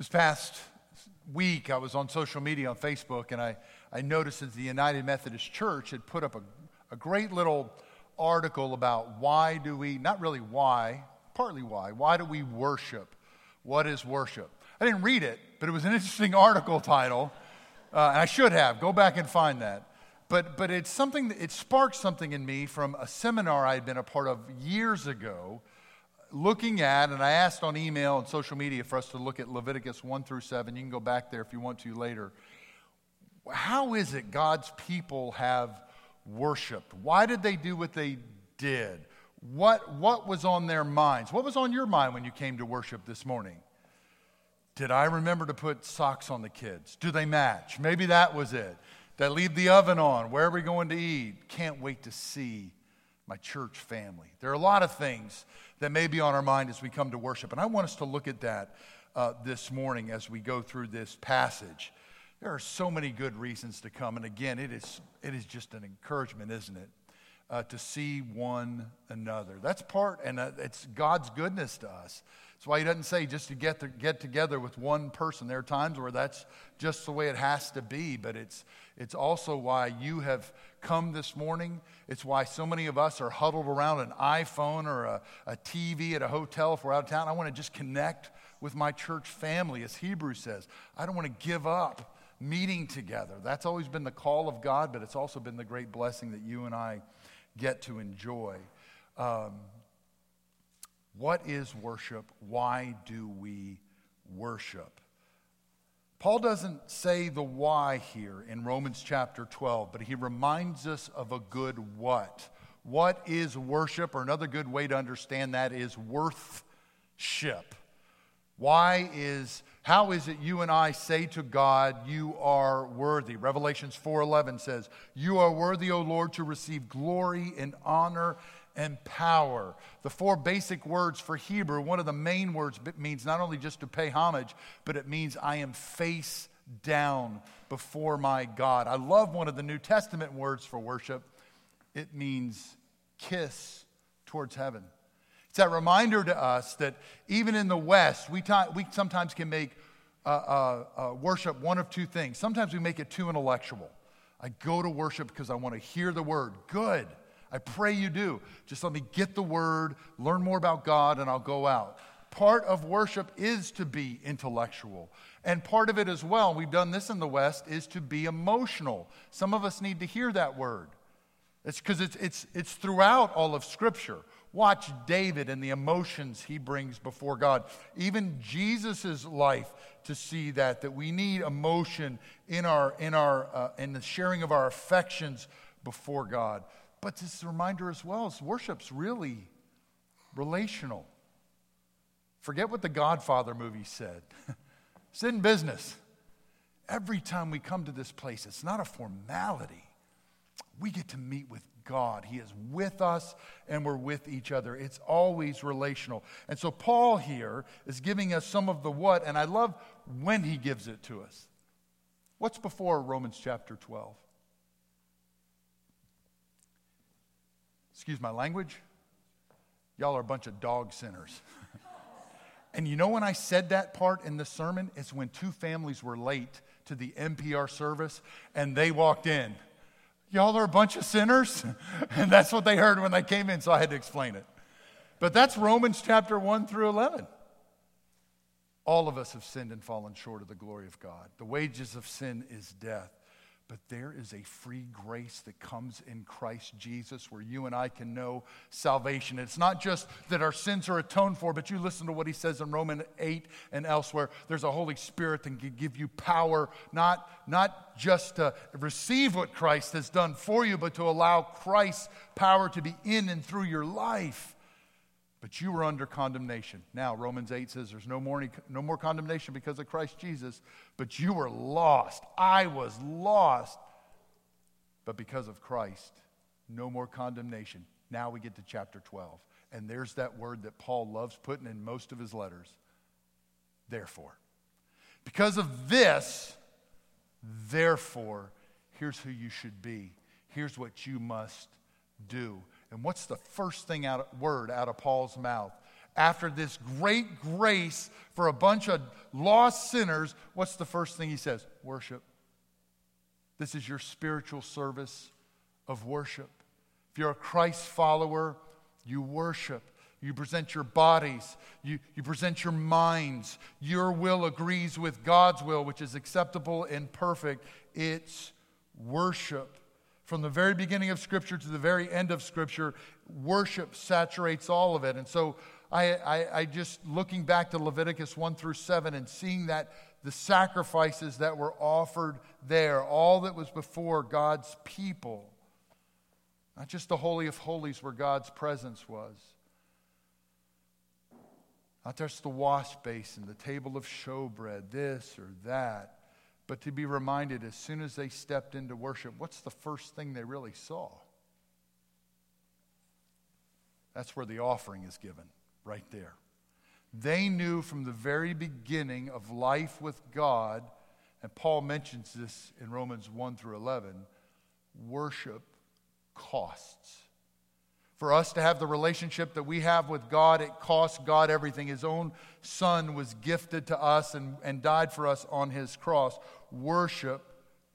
This past week, I was on social media on Facebook, and I, I noticed that the United Methodist Church had put up a, a great little article about why do we, not really why, partly why, why do we worship? What is worship? I didn't read it, but it was an interesting article title, uh, and I should have. Go back and find that. But, but it's something, that, it sparked something in me from a seminar I had been a part of years ago looking at, and I asked on email and social media for us to look at Leviticus 1 through 7. You can go back there if you want to later. How is it God's people have worshiped? Why did they do what they did? What, what was on their minds? What was on your mind when you came to worship this morning? Did I remember to put socks on the kids? Do they match? Maybe that was it. Did I leave the oven on? Where are we going to eat? Can't wait to see my church family. There are a lot of things that may be on our mind as we come to worship. And I want us to look at that uh, this morning as we go through this passage. There are so many good reasons to come. And again, it is, it is just an encouragement, isn't it? Uh, to see one another. That's part, and uh, it's God's goodness to us. That's why he doesn't say just to get, to get together with one person. There are times where that's just the way it has to be, but it's, it's also why you have come this morning. It's why so many of us are huddled around an iPhone or a, a TV at a hotel if we're out of town. I want to just connect with my church family, as Hebrew says. I don't want to give up meeting together. That's always been the call of God, but it's also been the great blessing that you and I get to enjoy. Um, what is worship? Why do we worship? Paul doesn't say the why here in Romans chapter 12, but he reminds us of a good what. What is worship? Or another good way to understand that is worthship. Why is how is it you and I say to God, you are worthy? Revelations 4:11 says, "You are worthy, O Lord, to receive glory and honor and power. The four basic words for Hebrew, one of the main words means not only just to pay homage, but it means I am face down before my God. I love one of the New Testament words for worship. It means kiss towards heaven. It's that reminder to us that even in the West, we, ta- we sometimes can make uh, uh, uh, worship one of two things. Sometimes we make it too intellectual. I go to worship because I want to hear the word. Good. I pray you do. Just let me get the word, learn more about God, and I'll go out. Part of worship is to be intellectual. And part of it as well, we've done this in the West, is to be emotional. Some of us need to hear that word. It's because it's, it's, it's throughout all of Scripture. Watch David and the emotions he brings before God. Even Jesus' life to see that, that we need emotion in, our, in, our, uh, in the sharing of our affections before God. But this reminder as well is worship's really relational. Forget what the Godfather movie said. it's in business. Every time we come to this place, it's not a formality. We get to meet with God. He is with us and we're with each other. It's always relational. And so Paul here is giving us some of the what, and I love when he gives it to us. What's before Romans chapter 12? Excuse my language, y'all are a bunch of dog sinners. and you know when I said that part in the sermon? It's when two families were late to the NPR service and they walked in. Y'all are a bunch of sinners? and that's what they heard when they came in, so I had to explain it. But that's Romans chapter 1 through 11. All of us have sinned and fallen short of the glory of God. The wages of sin is death. But there is a free grace that comes in Christ Jesus where you and I can know salvation. It's not just that our sins are atoned for, but you listen to what he says in Romans 8 and elsewhere. There's a Holy Spirit that can give you power, not, not just to receive what Christ has done for you, but to allow Christ's power to be in and through your life but you were under condemnation. Now, Romans 8 says there's no more, no more condemnation because of Christ Jesus, but you were lost. I was lost. But because of Christ, no more condemnation. Now we get to chapter 12. And there's that word that Paul loves putting in most of his letters. Therefore. Because of this, therefore, here's who you should be. Here's what you must do. And what's the first thing out word out of Paul's mouth after this great grace for a bunch of lost sinners, what's the first thing he says? Worship. This is your spiritual service of worship. If you're a Christ follower, you worship. You present your bodies. You, you present your minds. Your will agrees with God's will, which is acceptable and perfect. It's worship. From the very beginning of Scripture to the very end of Scripture, worship saturates all of it. And so I, I, I just looking back to Leviticus 1 through 7 and seeing that the sacrifices that were offered there, all that was before God's people, not just the Holy of Holies where God's presence was, not just the wash basin, the table of showbread, this or that, but to be reminded as soon as they stepped into worship, what's the first thing they really saw? That's where the offering is given, right there. They knew from the very beginning of life with God, and Paul mentions this in Romans 1 through 11 worship costs. For us to have the relationship that we have with God, it costs God everything. His own Son was gifted to us and, and died for us on His cross. Worship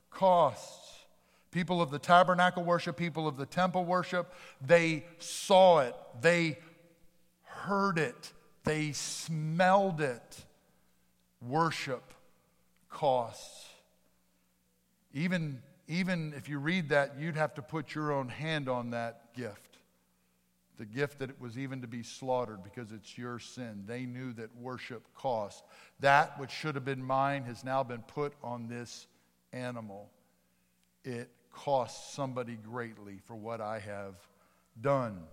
costs. People of the tabernacle worship, people of the temple worship, they saw it, they heard it, they smelled it. Worship costs. Even, even if you read that, you'd have to put your own hand on that gift. The gift that it was even to be slaughtered because it's your sin. They knew that worship cost. That which should have been mine has now been put on this animal. It costs somebody greatly for what I have done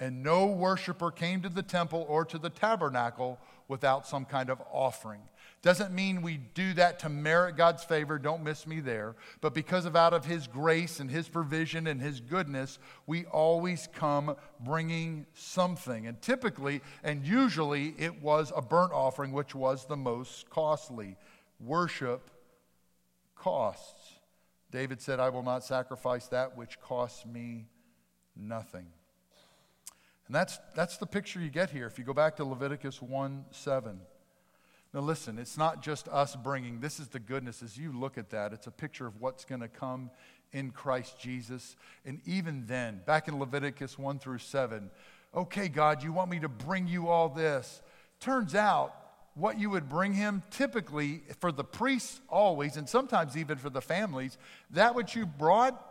and no worshiper came to the temple or to the tabernacle without some kind of offering. Doesn't mean we do that to merit God's favor, don't miss me there, but because of out of his grace and his provision and his goodness, we always come bringing something. And typically and usually it was a burnt offering which was the most costly. Worship costs. David said, "I will not sacrifice that which costs me nothing." And that's, that's the picture you get here if you go back to Leviticus 1 7. Now, listen, it's not just us bringing, this is the goodness. As you look at that, it's a picture of what's going to come in Christ Jesus. And even then, back in Leviticus 1 through 7, okay, God, you want me to bring you all this. Turns out, what you would bring him typically for the priests always, and sometimes even for the families, that which you brought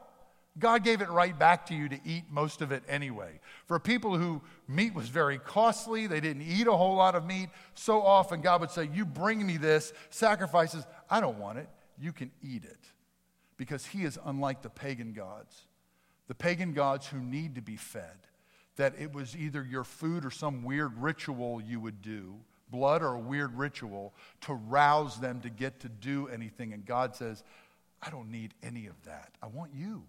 God gave it right back to you to eat most of it anyway. For people who meat was very costly, they didn't eat a whole lot of meat. So often God would say, You bring me this, sacrifices. I don't want it. You can eat it. Because He is unlike the pagan gods. The pagan gods who need to be fed, that it was either your food or some weird ritual you would do, blood or a weird ritual, to rouse them to get to do anything. And God says, I don't need any of that. I want you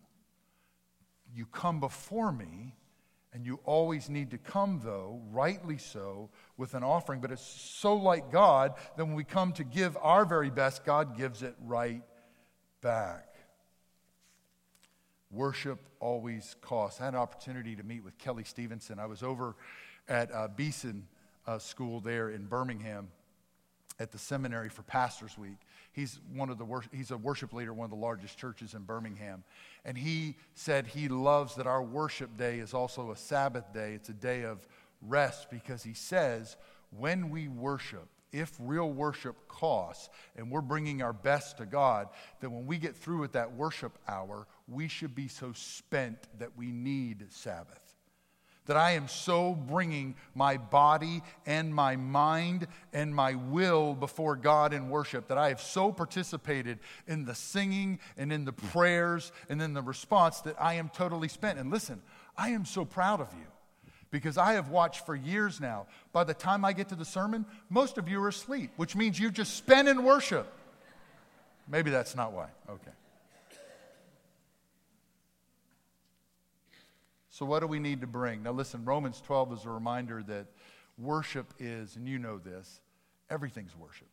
you come before me, and you always need to come, though, rightly so, with an offering. But it's so like God that when we come to give our very best, God gives it right back. Worship always costs. I had an opportunity to meet with Kelly Stevenson. I was over at uh, Beeson uh, School there in Birmingham at the seminary for Pastors Week. He's one of the he's a worship leader, one of the largest churches in Birmingham, and he said he loves that our worship day is also a Sabbath day. It's a day of rest because he says when we worship, if real worship costs and we're bringing our best to God, then when we get through with that worship hour, we should be so spent that we need Sabbath that I am so bringing my body and my mind and my will before God in worship, that I have so participated in the singing and in the prayers and in the response that I am totally spent. And listen, I am so proud of you because I have watched for years now. By the time I get to the sermon, most of you are asleep, which means you've just spent in worship. Maybe that's not why. Okay. So, what do we need to bring? Now, listen, Romans 12 is a reminder that worship is, and you know this, everything's worship.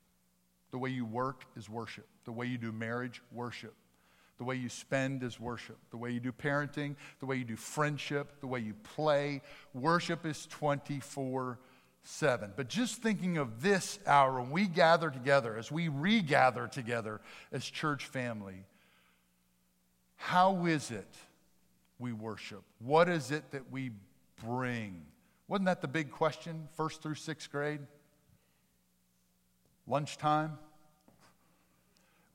The way you work is worship. The way you do marriage, worship. The way you spend is worship. The way you do parenting, the way you do friendship, the way you play. Worship is 24 7. But just thinking of this hour when we gather together, as we regather together as church family, how is it we worship? What is it that we bring? Wasn't that the big question, first through sixth grade? Lunchtime?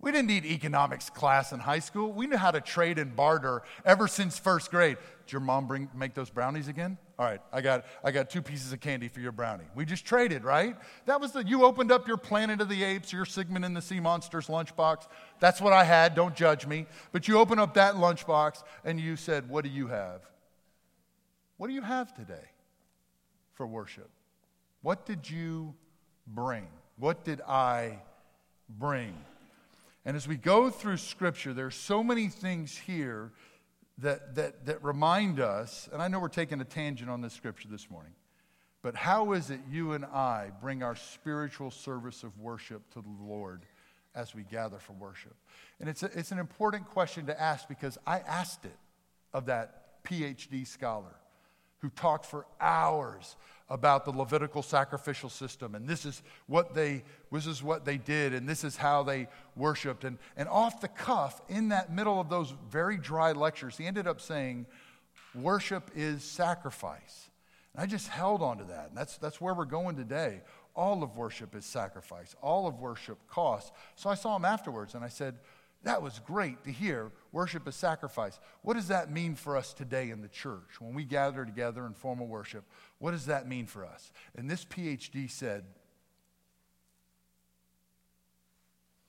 We didn't need economics class in high school. We knew how to trade and barter ever since first grade. Your mom bring make those brownies again? All right, I got I got two pieces of candy for your brownie. We just traded, right? That was the you opened up your Planet of the Apes, your Sigmund and the Sea Monsters lunchbox. That's what I had. Don't judge me. But you open up that lunchbox and you said, "What do you have? What do you have today for worship? What did you bring? What did I bring?" And as we go through Scripture, there are so many things here that, that, that remind us, and I know we're taking a tangent on this Scripture this morning, but how is it you and I bring our spiritual service of worship to the Lord as we gather for worship? And it's, a, it's an important question to ask because I asked it of that PhD scholar who talked for hours about the Levitical sacrificial system, and this is what they this is what they did, and this is how they worshipped. And, and off the cuff, in that middle of those very dry lectures, he ended up saying, Worship is sacrifice. And I just held on to that. And that's, that's where we're going today. All of worship is sacrifice, all of worship costs. So I saw him afterwards and I said, that was great to hear. Worship is sacrifice. What does that mean for us today in the church when we gather together in formal worship? What does that mean for us? And this PhD said,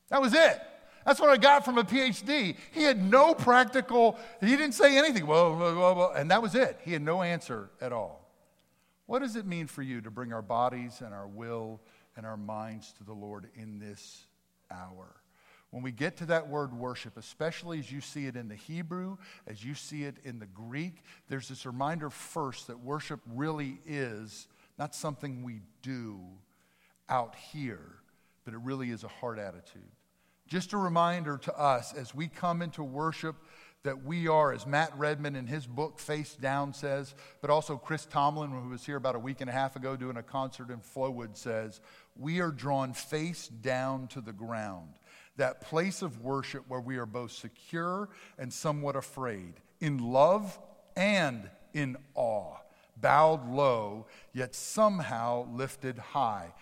that was it. That's what I got from a PhD. He had no practical, he didn't say anything. Well, and that was it. He had no answer at all. What does it mean for you to bring our bodies and our will and our minds to the Lord in this hour? When we get to that word worship, especially as you see it in the Hebrew, as you see it in the Greek, there's this reminder first that worship really is not something we do out here, but it really is a heart attitude. Just a reminder to us as we come into worship that we are, as Matt Redman in his book Face Down says, but also Chris Tomlin, who was here about a week and a half ago doing a concert in Flowood, says, we are drawn face down to the ground that place of worship where we are both secure and somewhat afraid, in love and in awe, bowed low, yet somehow lifted high.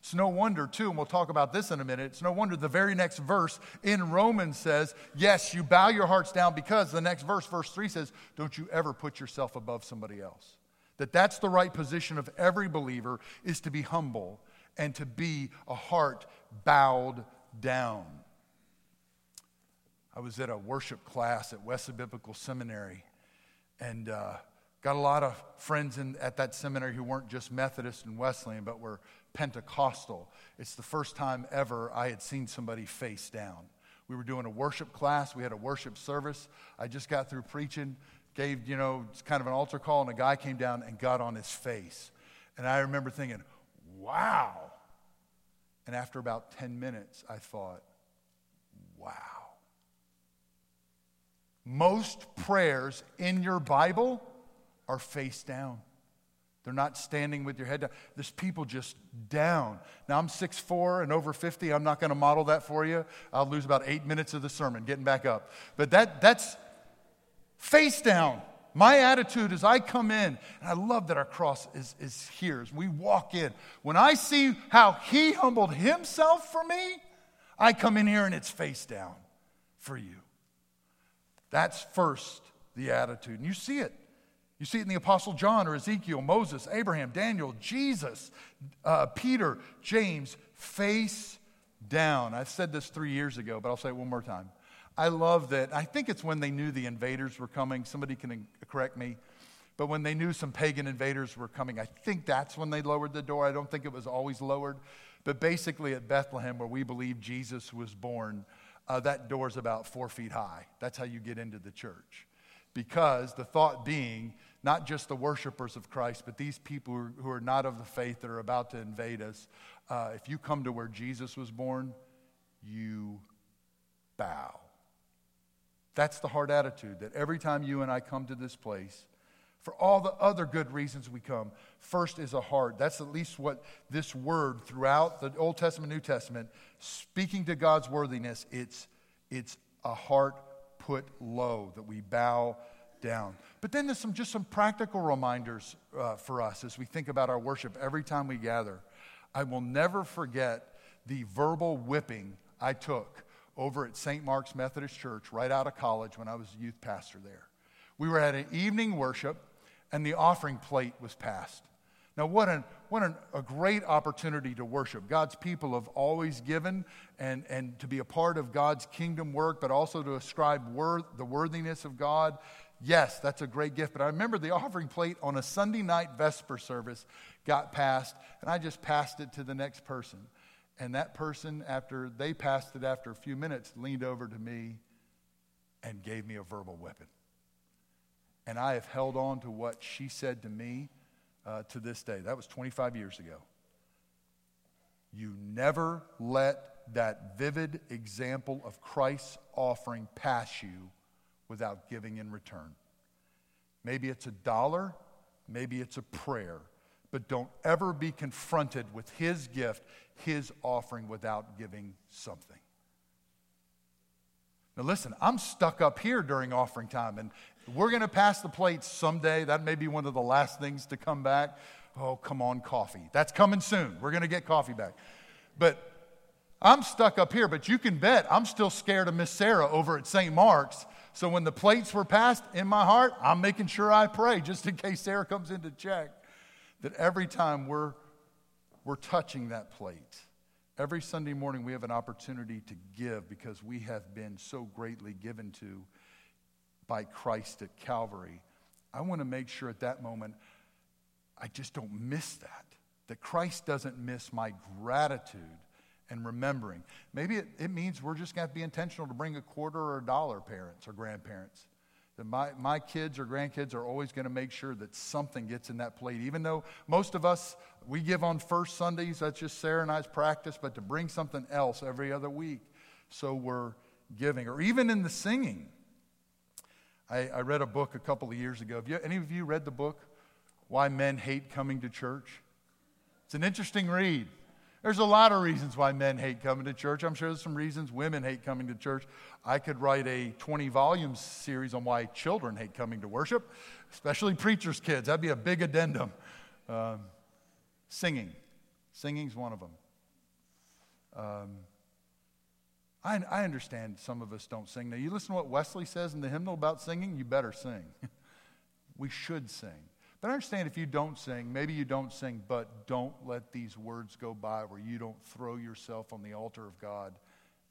It's no wonder, too, and we'll talk about this in a minute. It's no wonder the very next verse in Romans says, Yes, you bow your hearts down because the next verse, verse 3 says, Don't you ever put yourself above somebody else. That that's the right position of every believer is to be humble and to be a heart bowed down. I was at a worship class at Wesley Biblical Seminary and uh, got a lot of friends in, at that seminary who weren't just Methodist and Wesleyan, but were Pentecostal. It's the first time ever I had seen somebody face down. We were doing a worship class, we had a worship service. I just got through preaching, gave, you know, kind of an altar call, and a guy came down and got on his face. And I remember thinking, wow. And after about 10 minutes, I thought, wow. Most prayers in your Bible are face down. They're not standing with your head down. There's people just down. Now, I'm 6'4 and over 50. I'm not going to model that for you. I'll lose about eight minutes of the sermon getting back up. But that, that's face down. My attitude is I come in, and I love that our cross is, is here as we walk in. When I see how he humbled himself for me, I come in here and it's face down for you. That's first the attitude. And you see it. You see it in the Apostle John or Ezekiel, Moses, Abraham, Daniel, Jesus, uh, Peter, James, face down. I've said this three years ago, but I'll say it one more time. I love that. I think it's when they knew the invaders were coming. Somebody can correct me. But when they knew some pagan invaders were coming, I think that's when they lowered the door. I don't think it was always lowered. But basically, at Bethlehem, where we believe Jesus was born, uh, that door's about four feet high. That's how you get into the church. Because the thought being, not just the worshipers of Christ, but these people who are not of the faith that are about to invade us, uh, if you come to where Jesus was born, you bow. That's the hard attitude that every time you and I come to this place, for all the other good reasons we come. First is a heart. That's at least what this word throughout the Old Testament, New Testament, speaking to God's worthiness, it's, it's a heart put low, that we bow down. But then there's some, just some practical reminders uh, for us as we think about our worship every time we gather. I will never forget the verbal whipping I took over at St. Mark's Methodist Church right out of college when I was a youth pastor there. We were at an evening worship and the offering plate was passed. Now, what, an, what an, a great opportunity to worship. God's people have always given and, and to be a part of God's kingdom work, but also to ascribe wor- the worthiness of God. Yes, that's a great gift. But I remember the offering plate on a Sunday night Vesper service got passed, and I just passed it to the next person. And that person, after they passed it after a few minutes, leaned over to me and gave me a verbal weapon. And I have held on to what she said to me uh, to this day. That was 25 years ago. You never let that vivid example of Christ's offering pass you without giving in return. Maybe it's a dollar, maybe it's a prayer, but don't ever be confronted with his gift, his offering, without giving something. Now, listen, I'm stuck up here during offering time, and we're going to pass the plates someday. That may be one of the last things to come back. Oh, come on, coffee. That's coming soon. We're going to get coffee back. But I'm stuck up here, but you can bet I'm still scared of Miss Sarah over at St. Mark's. So when the plates were passed in my heart, I'm making sure I pray just in case Sarah comes in to check that every time we're, we're touching that plate, Every Sunday morning, we have an opportunity to give because we have been so greatly given to by Christ at Calvary. I want to make sure at that moment I just don't miss that, that Christ doesn't miss my gratitude and remembering. Maybe it, it means we're just going to be intentional to bring a quarter or a dollar, parents or grandparents. That my, my kids or grandkids are always going to make sure that something gets in that plate. Even though most of us, we give on first Sundays, that's just Sarah and I's practice, but to bring something else every other week so we're giving. Or even in the singing. I, I read a book a couple of years ago. Have you, any of you read the book, Why Men Hate Coming to Church? It's an interesting read. There's a lot of reasons why men hate coming to church. I'm sure there's some reasons women hate coming to church. I could write a 20 volume series on why children hate coming to worship, especially preachers' kids. That'd be a big addendum. Um, singing. Singing's one of them. Um, I, I understand some of us don't sing. Now, you listen to what Wesley says in the hymnal about singing, you better sing. we should sing. But I understand if you don't sing, maybe you don't sing, but don't let these words go by where you don't throw yourself on the altar of God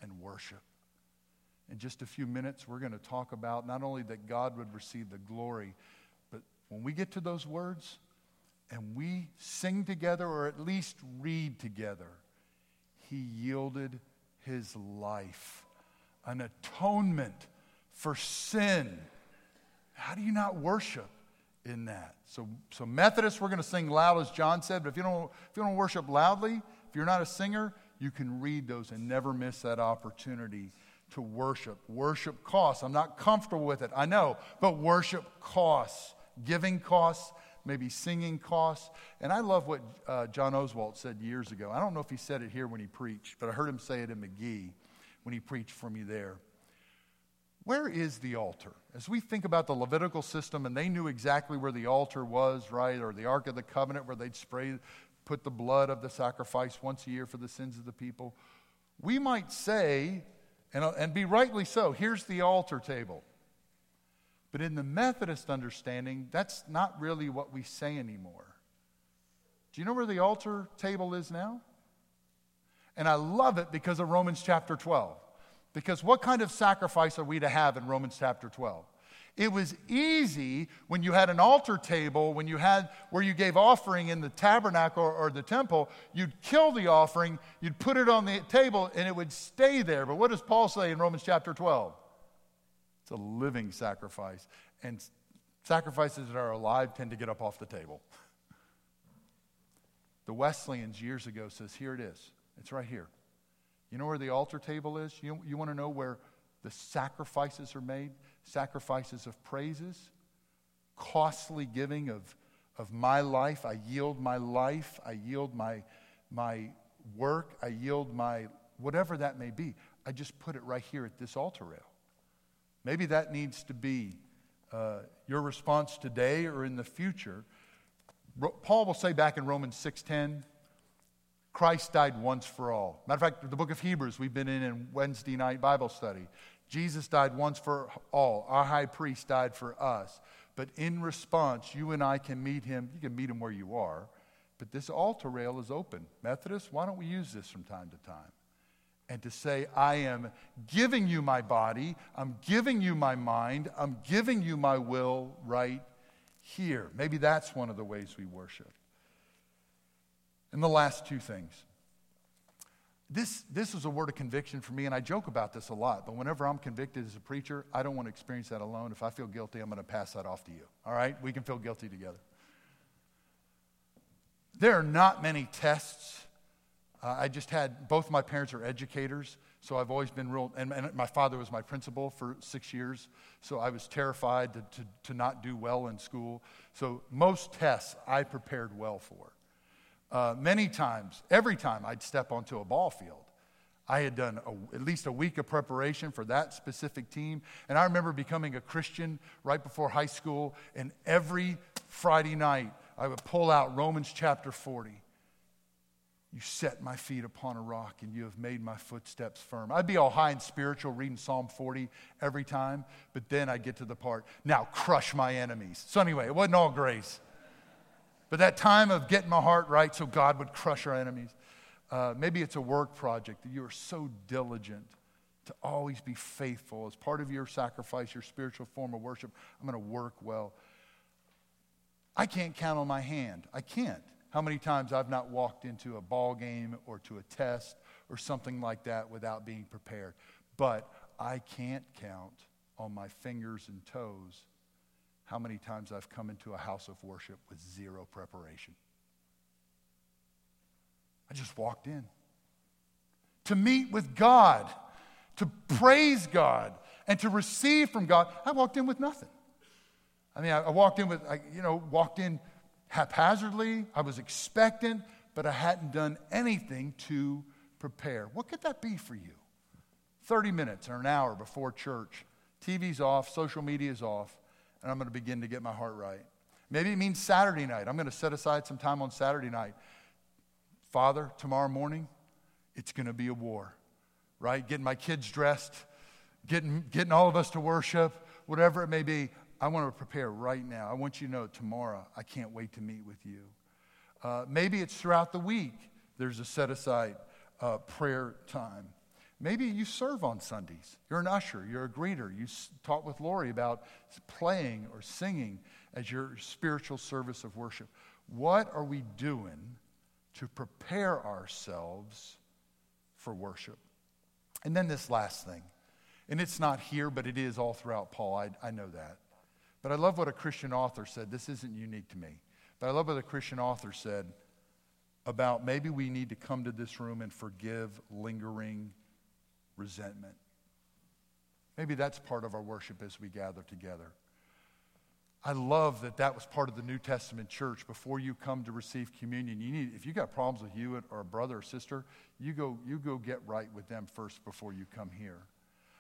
and worship. In just a few minutes, we're going to talk about not only that God would receive the glory, but when we get to those words and we sing together or at least read together, He yielded His life, an atonement for sin. How do you not worship? In that. So, so Methodists, we're going to sing loud, as John said, but if you, don't, if you don't worship loudly, if you're not a singer, you can read those and never miss that opportunity to worship. Worship costs. I'm not comfortable with it, I know, but worship costs. Giving costs, maybe singing costs. And I love what uh, John Oswalt said years ago. I don't know if he said it here when he preached, but I heard him say it in Magee when he preached for me there. Where is the altar? As we think about the Levitical system, and they knew exactly where the altar was, right, or the Ark of the Covenant, where they'd spray, put the blood of the sacrifice once a year for the sins of the people, we might say, and, uh, and be rightly so, here's the altar table. But in the Methodist understanding, that's not really what we say anymore. Do you know where the altar table is now? And I love it because of Romans chapter 12. Because what kind of sacrifice are we to have in Romans chapter 12? It was easy when you had an altar table, when you had where you gave offering in the tabernacle or, the temple, you'd kill the offering, you'd put it on the table, and it would stay there. But what does Paul say in Romans chapter 12? It's a living sacrifice. And sacrifices that are alive tend to get up off the table. The Wesleyans years ago says, here it is. It's right here. You know where the altar table is? You, you want to know where the sacrifices are made? Sacrifices of praises? costly giving of, of my life. I yield my life. I yield my, my work. I yield my whatever that may be. I just put it right here at this altar rail. Maybe that needs to be uh, your response today or in the future. Paul will say back in Romans 6:10, Christ died once for all. Matter of fact, the book of Hebrews we've been in in Wednesday night Bible study. Jesus died once for all. Our high priest died for us. But in response, you and I can meet him. You can meet him where you are. But this altar rail is open. Methodists, why don't we use this from time to time? And to say, I am giving you my body, I'm giving you my mind, I'm giving you my will right here. Maybe that's one of the ways we worship. And the last two things. This, this is a word of conviction for me, and I joke about this a lot, but whenever I'm convicted as a preacher, I don't want to experience that alone. If I feel guilty, I'm going to pass that off to you. All right? We can feel guilty together. There are not many tests. Uh, I just had, both my parents are educators, so I've always been real, and, and, my father was my principal for six years, so I was terrified to, to, to not do well in school. So most tests I prepared well for. Uh, many times, every time I'd step onto a ball field, I had done a, at least a week of preparation for that specific team. And I remember becoming a Christian right before high school, and every Friday night I would pull out Romans chapter 40. You set my feet upon a rock and you have made my footsteps firm. I'd be all high and spiritual reading Psalm 40 every time, but then I'd get to the part, now crush my enemies. So, anyway, it wasn't all grace. But that time of getting my heart right so God would crush our enemies. Uh, maybe it's a work project that you are so diligent to always be faithful as part of your sacrifice, your spiritual form of worship. I'm going to work well. I can't count on my hand. I can't how many times I've not walked into a ball game or to a test or something like that without being prepared. But I can't count on my fingers and toes how many times I've come into a house of worship with zero preparation. I just walked in to meet with God, to praise God, and to receive from God. I walked in with nothing. I mean, I, walked in with, I, you know, walked in haphazardly. I was expectant, but I hadn't done anything to prepare. What could that be for you? 30 minutes or an hour before church. TV's off, social media's off, and I'm going to begin to get my heart right. Maybe it means Saturday night. I'm going to set aside some time on Saturday night. Father, tomorrow morning, it's going to be a war, right? Getting my kids dressed, getting, getting all of us to worship, whatever it may be. I want to prepare right now. I want you to know tomorrow, I can't wait to meet with you. Uh, maybe it's throughout the week, there's a set aside uh, prayer time. Maybe you serve on Sundays. You're an usher, you're a greeter. You talk with Lori about playing or singing as your spiritual service of worship. What are we doing to prepare ourselves for worship? And then this last thing, and it's not here, but it is all throughout Paul. I, I know that. But I love what a Christian author said. This isn't unique to me. But I love what a Christian author said about maybe we need to come to this room and forgive lingering resentment. Maybe that's part of our worship as we gather together. I love that that was part of the New Testament church. Before you come to receive communion, you need, if you got problems with you or a brother or sister, you go, you go get right with them first before you come here.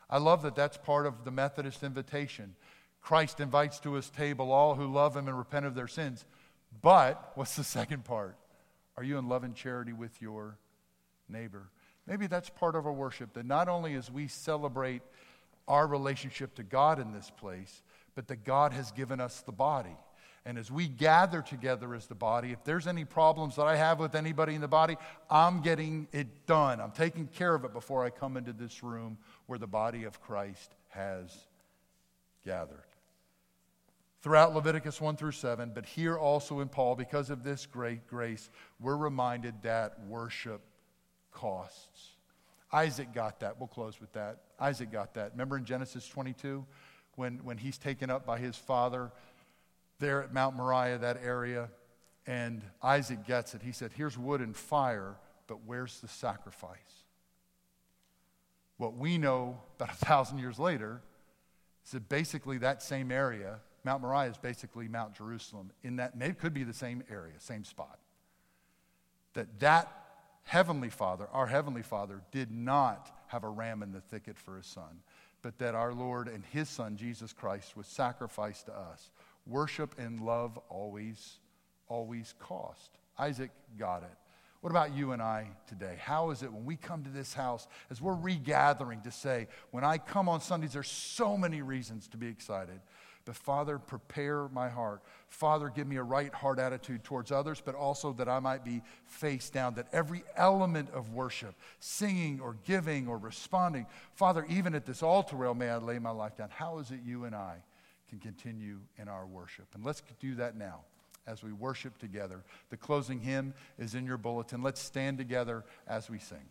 I love that that's part of the Methodist invitation. Christ invites to his table all who love him and repent of their sins. But what's the second part? Are you in love and charity with your neighbor? Maybe that's part of our worship, that not only as we celebrate our relationship to God in this place, but that God has given us the body. And as we gather together as the body, if there's any problems that I have with anybody in the body, I'm getting it done. I'm taking care of it before I come into this room where the body of Christ has gathered throughout Leviticus 1 through 7, but here also in Paul, because of this great grace, we're reminded that worship costs. Isaac got that. We'll close with that. Isaac got that. Remember in Genesis 22 when, when he's taken up by his father there at Mount Moriah, that area, and Isaac gets it. He said, Here's wood and fire, but where's the sacrifice? What we know about a thousand years later is that basically that same area Mount Moriah is basically Mount Jerusalem. In that, it could be the same area, same spot. That that heavenly Father, our heavenly Father, did not have a ram in the thicket for his son, but that our Lord and his Son Jesus Christ was sacrificed to us. Worship and love always, always cost. Isaac got it. What about you and I today? How is it when we come to this house, as we're regathering to say, when I come on Sundays, there's so many reasons to be excited. But Father, prepare my heart. Father, give me a right heart attitude towards others, but also that I might be face down, that every element of worship, singing or giving or responding, Father, even at this altar rail, may I lay my life down. How is it you and I can continue in our worship? And let's do that now as we worship together. The closing hymn is in your bulletin. Let's stand together as we sing.